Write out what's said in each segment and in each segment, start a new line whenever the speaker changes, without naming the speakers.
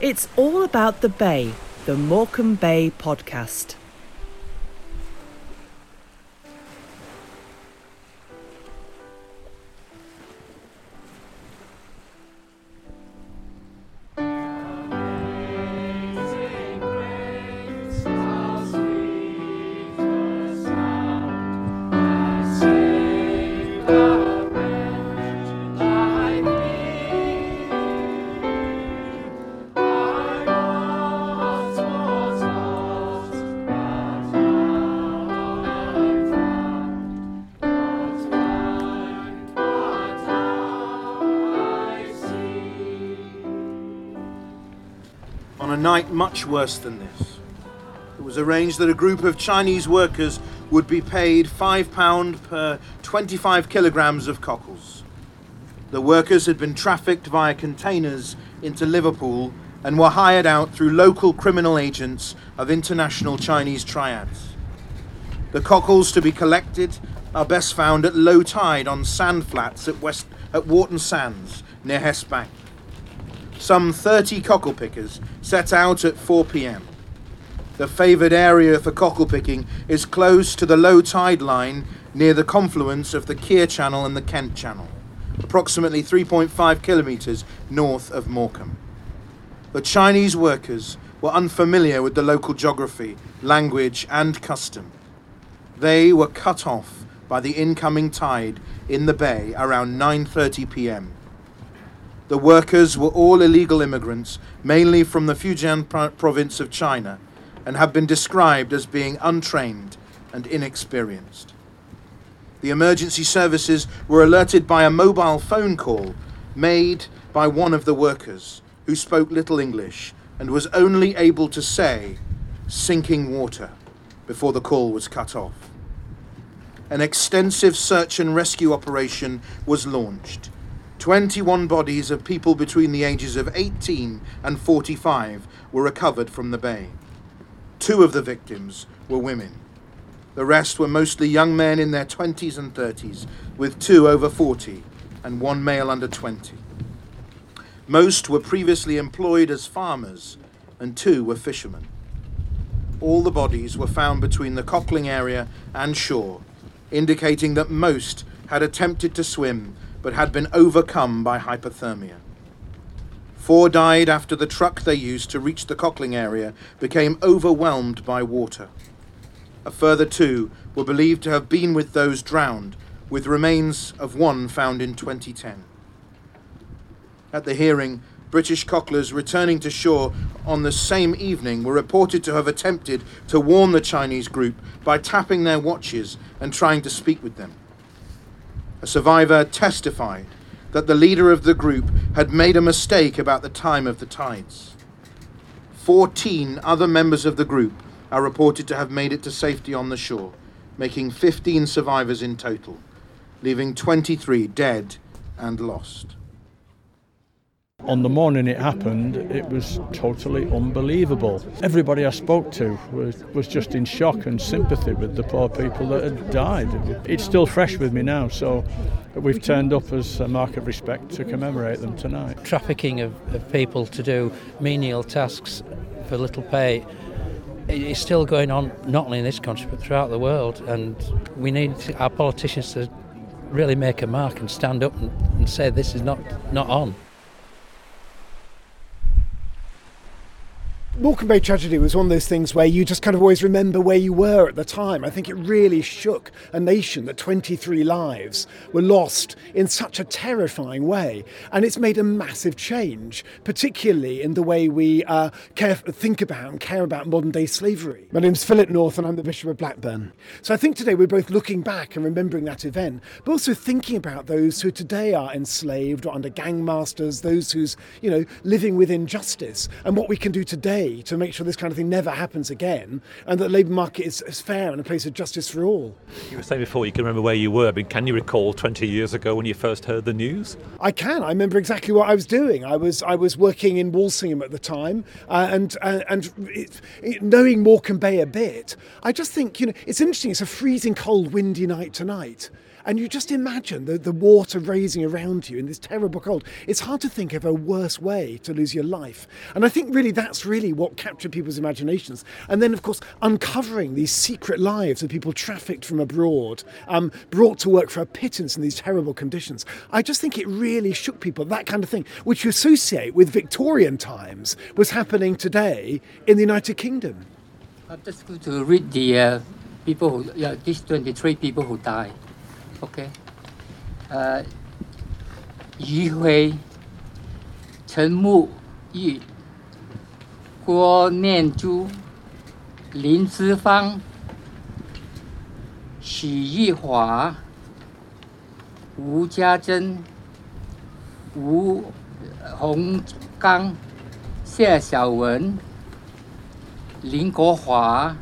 It's all about the Bay, the Morecambe Bay podcast.
A night much worse than this, it was arranged that a group of Chinese workers would be paid £5 per 25 kilograms of cockles. The workers had been trafficked via containers into Liverpool and were hired out through local criminal agents of international Chinese triads. The cockles to be collected are best found at low tide on sand flats at, West, at Warton Sands near Hest Bank. Some 30 cockle pickers set out at 4 pm. The favoured area for cockle picking is close to the low tide line near the confluence of the Keer Channel and the Kent Channel, approximately 3.5 kilometres north of Morecambe. The Chinese workers were unfamiliar with the local geography, language, and custom. They were cut off by the incoming tide in the bay around 9:30 p.m. The workers were all illegal immigrants, mainly from the Fujian province of China, and have been described as being untrained and inexperienced. The emergency services were alerted by a mobile phone call made by one of the workers who spoke little English and was only able to say sinking water before the call was cut off. An extensive search and rescue operation was launched. 21 bodies of people between the ages of 18 and 45 were recovered from the bay. Two of the victims were women. The rest were mostly young men in their 20s and 30s, with two over 40 and one male under 20. Most were previously employed as farmers, and two were fishermen. All the bodies were found between the cockling area and shore, indicating that most had attempted to swim but had been overcome by hypothermia. Four died after the truck they used to reach the cockling area became overwhelmed by water. A further two were believed to have been with those drowned, with remains of one found in 2010. At the hearing, British cocklers returning to shore on the same evening were reported to have attempted to warn the Chinese group by tapping their watches and trying to speak with them. A survivor testified that the leader of the group had made a mistake about the time of the tides. Fourteen other members of the group are reported to have made it to safety on the shore, making 15 survivors in total, leaving 23 dead and lost.
On the morning it happened, it was totally unbelievable. Everybody I spoke to was, was just in shock and sympathy with the poor people that had died. It's still fresh with me now, so we've turned up as a mark of respect to commemorate them tonight.
Trafficking of, of people to do menial tasks for little pay is still going on, not only in this country but throughout the world, and we need our politicians to really make a mark and stand up and, and say this is not, not on.
Morecambe Bay tragedy was one of those things where you just kind of always remember where you were at the time. I think it really shook a nation that 23 lives were lost in such a terrifying way. And it's made a massive change, particularly in the way we uh, care, think about and care about modern day slavery. My name's Philip North and I'm the Bishop of Blackburn. So I think today we're both looking back and remembering that event, but also thinking about those who today are enslaved or under gang masters, those who's, you know, living with injustice, and what we can do today to make sure this kind of thing never happens again and that the labour market is, is fair and a place of justice for all.
You were saying before you can remember where you were, but can you recall 20 years ago when you first heard the news?
I can. I remember exactly what I was doing. I was I was working in Walsingham at the time, uh, and uh, and it, it, knowing Morecambe Bay a bit, I just think you know it's interesting. It's a freezing cold, windy night tonight. And you just imagine the, the water raising around you in this terrible cold. It's hard to think of a worse way to lose your life. And I think really that's really what captured people's imaginations. And then, of course, uncovering these secret lives of people trafficked from abroad, um, brought to work for a pittance in these terrible conditions. I just think it really shook people, that kind of thing, which you associate with Victorian times, was happening today in the United Kingdom.
I'm just going to read the uh, people who, yeah, these 23 people who died. OK，呃，余辉、陈木玉、郭念珠、林之芳、许玉华、吴家珍、吴洪刚、谢小文、林国华、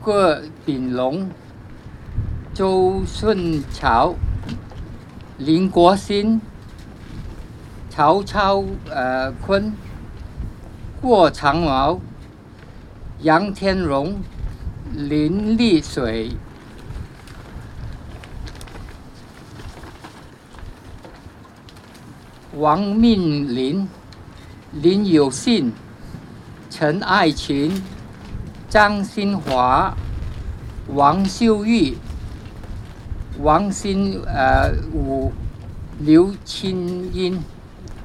郭炳龙。周顺桥、林国新、曹操呃坤、郭长毛、杨天荣、林丽水、王命林、林有信、陈爱群、张新华、王秀玉。Wang Xin Wu Liu Qin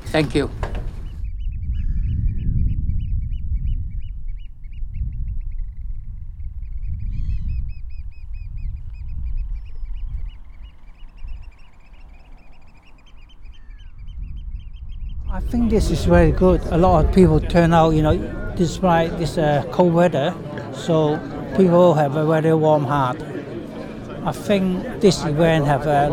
Thank you.
I think this is very good. A lot of people turn out, you know, despite this uh, cold weather, so people have a very warm heart. I think this event have a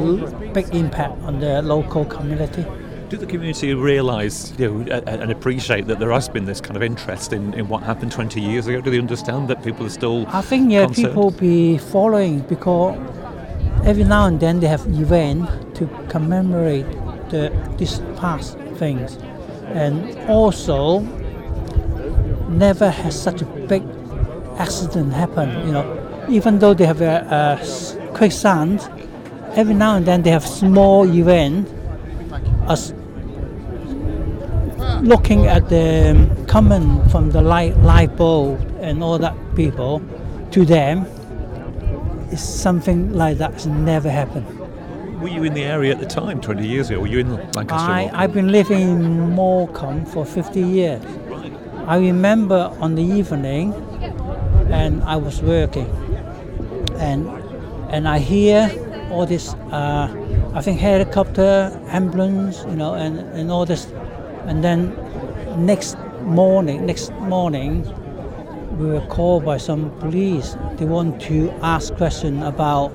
big impact on the local community.
Do the community realise you know, and appreciate that there has been this kind of interest in, in what happened 20 years ago? Do they understand that people are still
I think yeah,
concerned?
people be following because every now and then they have event to commemorate the these past things, and also never has such a big accident happen. You know, even though they have a, a quicksand, every now and then they have small event as looking at the um, comment from the light, light bulb and all that people to them is something like that has never happened.
Were you in the area at the time, 20 years ago? Were you in Lancaster?
I, I've been living in Morecambe for 50 years. I remember on the evening and I was working and and I hear all this, uh, I think helicopter, ambulance, you know, and, and all this. And then next morning, next morning, we were called by some police. They want to ask question about,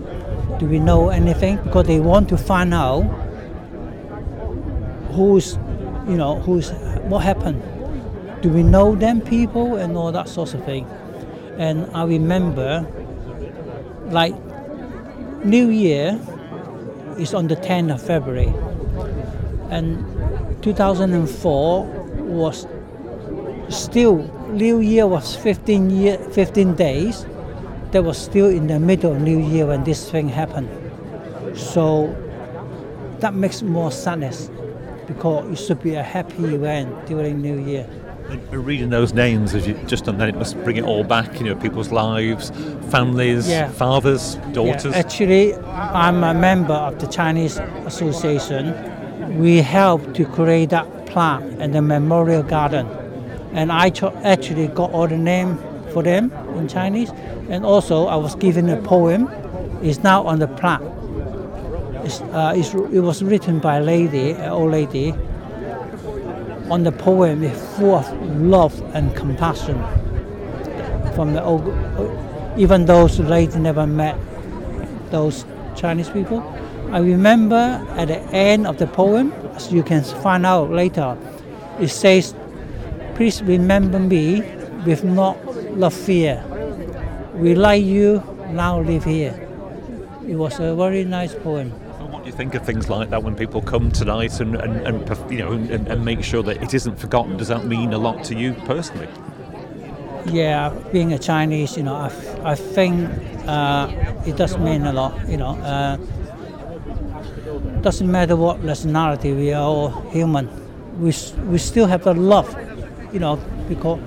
do we know anything? Because they want to find out who's, you know, who's, what happened. Do we know them people and all that sort of thing. And I remember, like New Year is on the 10th of February, and 2004 was still New Year was 15 year 15 days. That was still in the middle of New Year when this thing happened. So that makes more sadness because it should be a happy event during New Year.
Reading those names as you just done then, it must bring it all back. You know, people's lives, families,
Yeah.
fathers, daughters.
Yeah, actually, I'm a member of the Chinese Association. We helped to create that plaque and the memorial garden. And I actually got all the name for them in Chinese. And also, I was given a poem. It's now on the plaque. It's, uh, it's, it was written by a lady, an old lady. On the poem, it's full of love and compassion from the old, uh, even those lady never met those Chinese people. I remember at the end of the poem, as you can find out later, it says, Please remember me with not love fear. We like you, now live here. It was a very nice poem.
What do you think of things like that when people come tonight and, and, and you know and, and make sure that it isn't forgotten? Does that mean a lot to you personally?
Yeah, being a Chinese, you know, I, I think uh, it does mean a lot. You know, uh, doesn't matter what nationality, we are all human. We, we still have the love, you know, because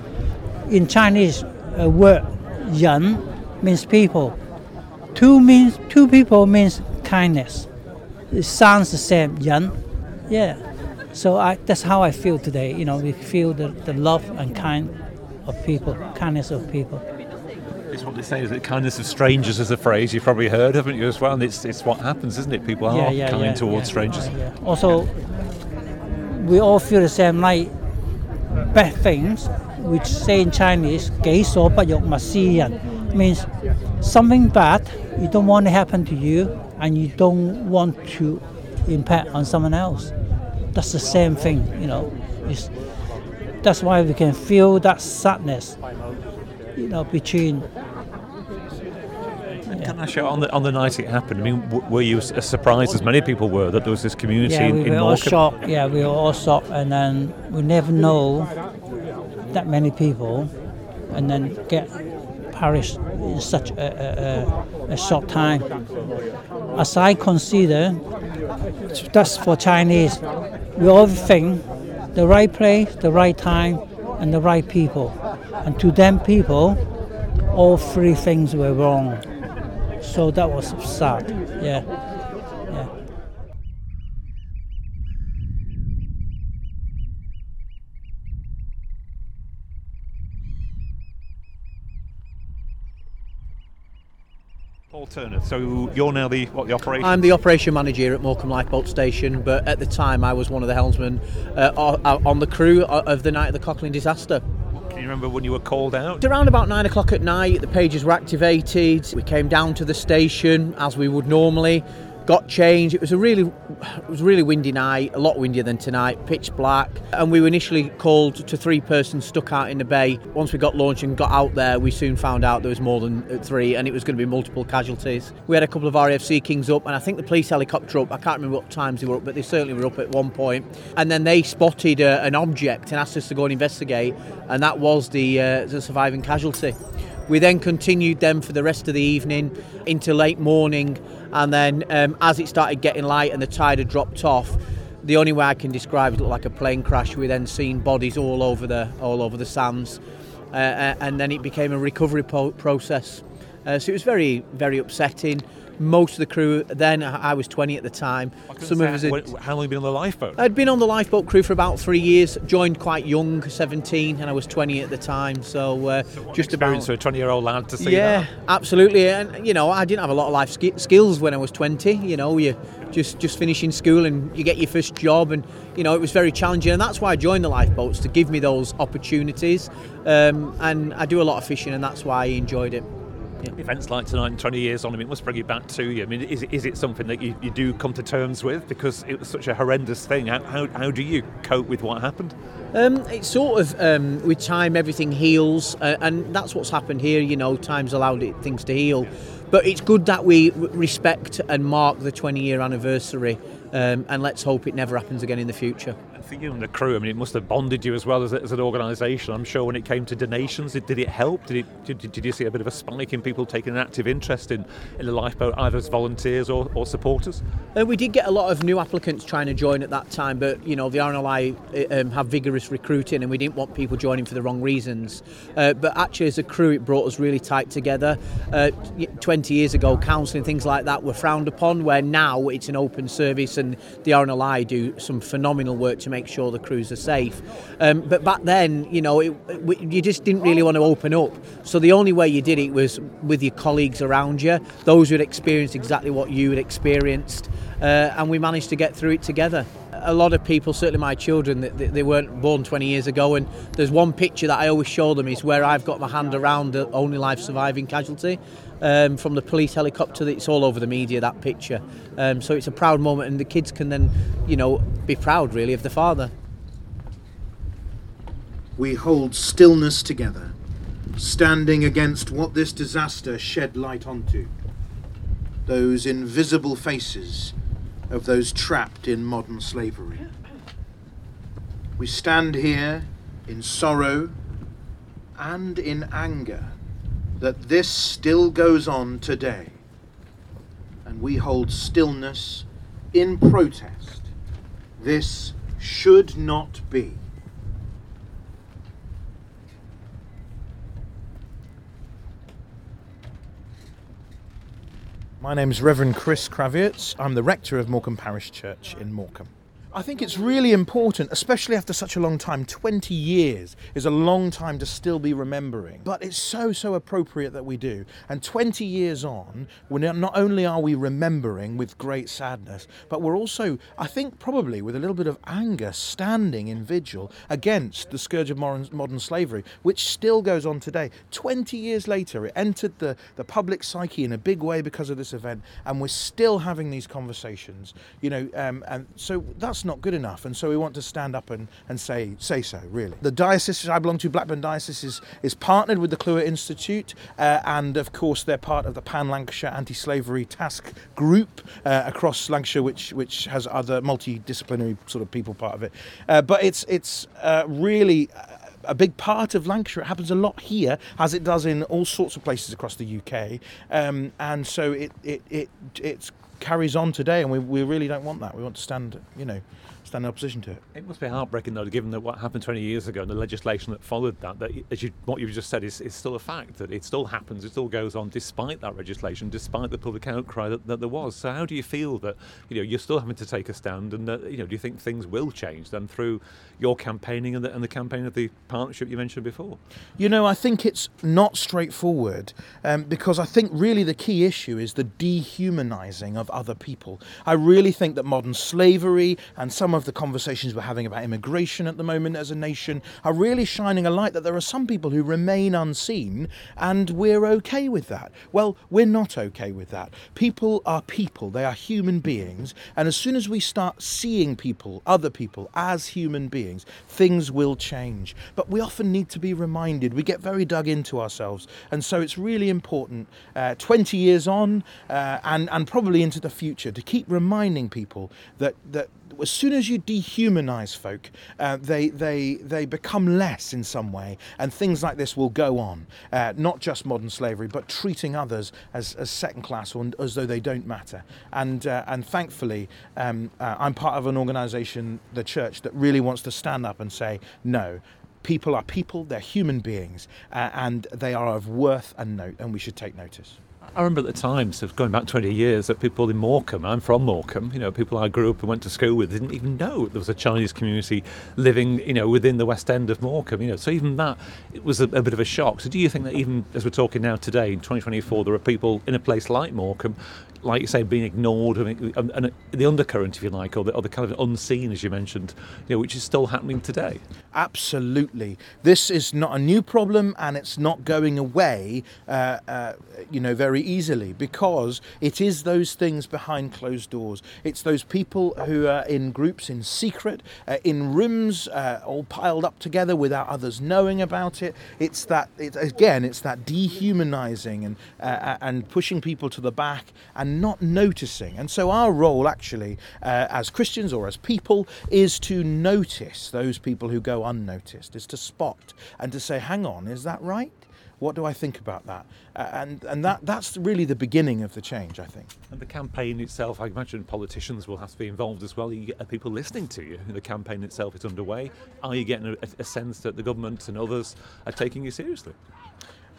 in Chinese uh, word, yan means people. Two means two people means kindness. It sounds the same, yan. Yeah. So I, that's how I feel today. You know, we feel the, the love and kind of people, kindness of people.
It's what they say is that kindness of strangers is a phrase you've probably heard, haven't you, as well? And it's, it's what happens, isn't it? People are kind towards strangers.
yeah. Also, we all feel the same like bad things, which say in Chinese, 己所不欲勿施人 Means something bad you don't want to happen to you and you don't want to impact on someone else. That's the same thing, you know. It's, that's why we can feel that sadness, you know, between
Can I show on the on the night it happened? I mean, w- were you as surprised as many people were that there was this community
Yeah,
in,
we
in
were all shocked. Yeah, we were all shocked, and then we never know that many people, and then get perished in such a, a, a, short time. As I consider, that's for Chinese. We all think the right place, the right time, and the right people. And to them people, all three things were wrong. So that was sad. Yeah.
Turner. So you're now the what the operation?
I'm the operation manager here at Morecambe Lifeboat Station, but at the time I was one of the helmsmen uh, on the crew of the night of the cockling disaster.
Can you remember when you were called out?
Around about nine o'clock at night, the pages were activated. We came down to the station as we would normally. Got changed. It was a really, it was a really windy night. A lot windier than tonight. Pitch black, and we were initially called to three persons stuck out in the bay. Once we got launched and got out there, we soon found out there was more than three, and it was going to be multiple casualties. We had a couple of RAF Sea Kings up, and I think the police helicopter up. I can't remember what times they were up, but they certainly were up at one point. And then they spotted uh, an object and asked us to go and investigate, and that was the uh, the surviving casualty. We then continued them for the rest of the evening into late morning, and then um, as it started getting light and the tide had dropped off, the only way I can describe it looked like a plane crash. We then seen bodies all over the all over the sands, uh, uh, and then it became a recovery po- process. Uh, so it was very very upsetting. Most of the crew then I was 20 at the time. Some of us had,
how long have you been on the lifeboat?
I'd been on the lifeboat crew for about three years. Joined quite young, 17, and I was 20 at the time. So uh, just about
Experience for a 20 year old lad to see
yeah,
that.
absolutely. And you know, I didn't have a lot of life ski- skills when I was 20. You know, you just just finishing school and you get your first job, and you know, it was very challenging. And that's why I joined the lifeboats to give me those opportunities. Um, and I do a lot of fishing, and that's why I enjoyed it.
Events like tonight and 20 years on, I mean, it must bring you back to you. I mean, is, is it something that you, you do come to terms with? Because it was such a horrendous thing. How, how, how do you cope with what happened?
Um, it's sort of um, with time everything heals, uh, and that's what's happened here. You know, time's allowed it, things to heal, but it's good that we respect and mark the 20 year anniversary, um, and let's hope it never happens again in the future.
For you and the crew, I mean, it must have bonded you as well as, as an organisation. I'm sure when it came to donations, did, did it help? Did, it, did, did you see a bit of a spike in people taking an active interest in, in the lifeboat, either as volunteers or, or supporters?
Uh, we did get a lot of new applicants trying to join at that time, but you know the RNLI uh, um, have vigorous recruiting, and we didn't want people joining for the wrong reasons. Uh, but actually, as a crew, it brought us really tight together. Uh, Twenty years ago, counselling things like that were frowned upon, where now it's an open service, and the RNLI do some phenomenal work to make sure the crews are safe. Um, but back then, you know, it, we, you just didn't really want to open up. So the only way you did it was with your colleagues around you, those who had experienced exactly what you had experienced, uh, and we managed to get through it together. A lot of people, certainly my children, they weren't born 20 years ago, and there's one picture that I always show them is where I've got my hand around the only life surviving casualty. Um, from the police helicopter, it's all over the media. That picture, um, so it's a proud moment, and the kids can then, you know, be proud really of the father.
We hold stillness together, standing against what this disaster shed light onto. Those invisible faces of those trapped in modern slavery. We stand here in sorrow and in anger that this still goes on today. And we hold stillness in protest. This should not be. My name is Reverend Chris Kravitz. I'm the rector of Morecambe Parish Church in Morecambe. I think it's really important, especially after such a long time. 20 years is a long time to still be remembering, but it's so, so appropriate that we do. And 20 years on, not only are we remembering with great sadness, but we're also, I think, probably with a little bit of anger, standing in vigil against the scourge of modern, modern slavery, which still goes on today. 20 years later, it entered the, the public psyche in a big way because of this event, and we're still having these conversations, you know, um, and so that's not good enough, and so we want to stand up and, and say say so. Really, the diocese I belong to, Blackburn Diocese, is, is partnered with the Clewer Institute, uh, and of course they're part of the Pan Lancashire Anti-Slavery Task Group uh, across Lancashire, which which has other multidisciplinary sort of people part of it. Uh, but it's it's uh, really a big part of Lancashire. It happens a lot here, as it does in all sorts of places across the UK. Um, and so it it it it's carries on today, and we, we really don't want that. We want to stand, you know, stand in opposition to it.
It must be heartbreaking, though, given that what happened 20 years ago and the legislation that followed that, that as you, what you've just said is, is still a fact, that it still happens, it still goes on despite that legislation, despite the public outcry that, that there was. So how do you feel that, you know, you're still having to take a stand and, that, you know, do you think things will change then through your campaigning and the, and the campaign of the partnership you mentioned before?
You know, I think it's not straightforward um, because I think really the key issue is the dehumanizing of other people. I really think that modern slavery and some of the conversations we're having about immigration at the moment as a nation are really shining a light that there are some people who remain unseen and we're okay with that. Well, we're not okay with that. People are people, they are human beings, and as soon as we start seeing people, other people, as human beings, things will change. But we often need to be reminded. We get very dug into ourselves, and so it's really important uh, 20 years on uh, and, and probably into the future to keep reminding people that, that as soon as you dehumanize folk, uh, they, they, they become less in some way, and things like this will go on. Uh, not just modern slavery, but treating others as, as second class or as though they don't matter. And, uh, and thankfully, um, uh, I'm part of an organization, the church, that really wants to stand up and say, no, people are people, they're human beings, uh, and they are of worth and note, and we should take notice.
I remember at the time, so going back 20 years, that people in Morecambe, I'm from Morecambe, you know, people I grew up and went to school with didn't even know there was a Chinese community living, you know, within the West End of Morecambe, you know. So even that, it was a, a bit of a shock. So do you think that even as we're talking now today, in 2024, there are people in a place like Morecambe like you say, being ignored and, and, and, the undercurrent, if you like, or the, or the kind of unseen, as you mentioned, you know, which is still happening today.
Absolutely, this is not a new problem, and it's not going away, uh, uh, you know, very easily because it is those things behind closed doors. It's those people who are in groups in secret, uh, in rooms, uh, all piled up together without others knowing about it. It's that, it, again, it's that dehumanizing and uh, and pushing people to the back and not noticing. And so our role, actually, uh, as Christians or as people, is to notice those people who go unnoticed, is to spot and to say, hang on, is that right? What do I think about that? Uh, and and that that's really the beginning of the change, I think.
And the campaign itself, I imagine politicians will have to be involved as well. You get people listening to you. The campaign itself is underway. Are you getting a, a sense that the government and others are taking you seriously?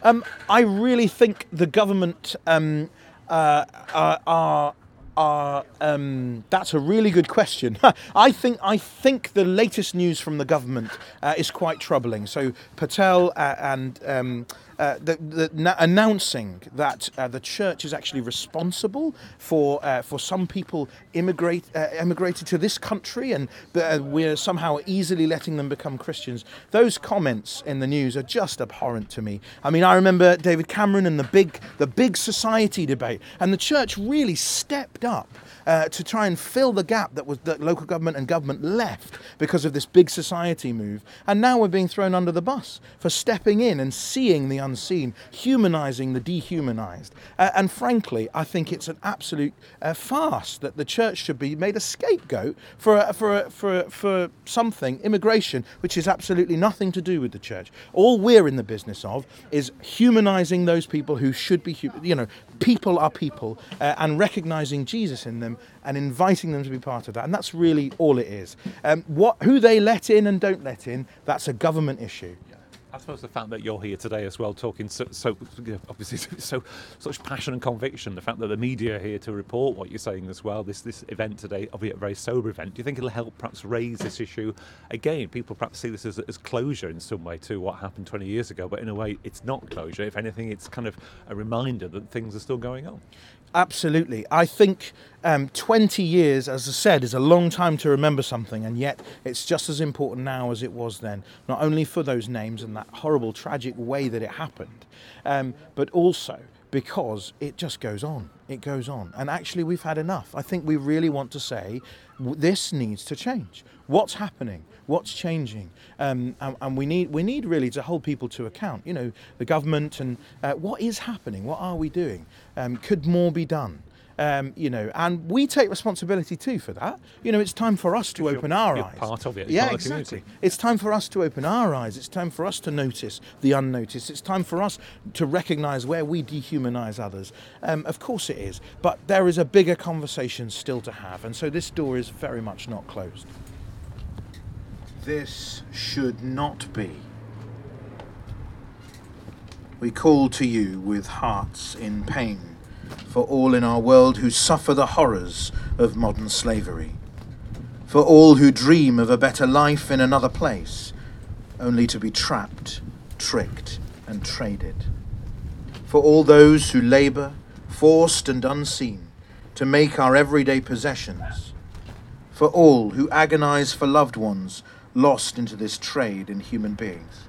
Um, I really think the government um, uh, are, are are um, that's a really good question. I think I think the latest news from the government uh, is quite troubling. So Patel uh, and um, uh, the, the, announcing that uh, the church is actually responsible for uh, for some people immigrate uh, immigrated to this country, and uh, we're somehow easily letting them become Christians. Those comments in the news are just abhorrent to me. I mean, I remember David Cameron and the big the big society debate, and the church really stepped up uh, to try and fill the gap that was that local government and government left because of this big society move. And now we're being thrown under the bus for stepping in and seeing the unseen, humanizing the dehumanized. Uh, and frankly, I think it's an absolute uh, farce that the church should be made a scapegoat for a, for a, for a, for something immigration which is absolutely nothing to do with the church. All we're in the business of is humanizing those people who should be, you know, people are people, uh, and recognizing Jesus in them and inviting them to be part of that. And that's really all it is. Um, what, who they let in and don't let in, that's a government issue.
I suppose the fact that you're here today as well, talking so, so obviously so such passion and conviction, the fact that the media are here to report what you're saying as well, this this event today, albeit a very sober event, do you think it'll help perhaps raise this issue again? People perhaps see this as, as closure in some way to what happened 20 years ago, but in a way it's not closure. If anything, it's kind of a reminder that things are still going on.
Absolutely. I think um, 20 years, as I said, is a long time to remember something, and yet it's just as important now as it was then. Not only for those names and that horrible, tragic way that it happened, um, but also because it just goes on. It goes on. And actually, we've had enough. I think we really want to say this needs to change. What's happening? What's changing? Um, and, and, we need we need really to hold people to account. You know, the government and uh, what is happening? What are we doing? Um, could more be done? Um, you know, and we take responsibility too for that. You know, it's time for us to open our eyes.
Part of it.
Yeah, exactly. It's time for us to open our eyes. It's time for us to notice the unnoticed. It's time for us to recognise where we dehumanise others. Um, of course, it is. But there is a bigger conversation still to have, and so this door is very much not closed. This should not be. We call to you with hearts in pain for all in our world who suffer the horrors of modern slavery, for all who dream of a better life in another place, only to be trapped, tricked, and traded, for all those who labour, forced and unseen, to make our everyday possessions, for all who agonize for loved ones lost into this trade in human beings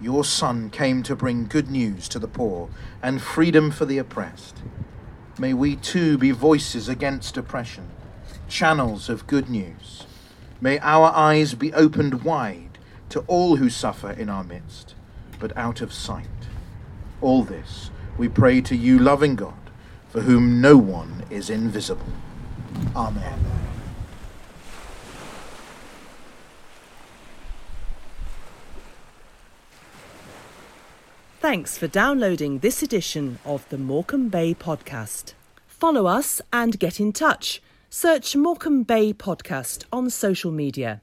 your Son came to bring good news to the poor and freedom for the oppressed. May we too be voices against oppression, channels of good news. May our eyes be opened wide to all who suffer in our midst, but out of sight. All this we pray to you, loving God, for whom no one is invisible. Amen.
Thanks for downloading this edition of the Morecambe Bay podcast. Follow us and get in touch. Search Morecambe Bay Podcast on social media.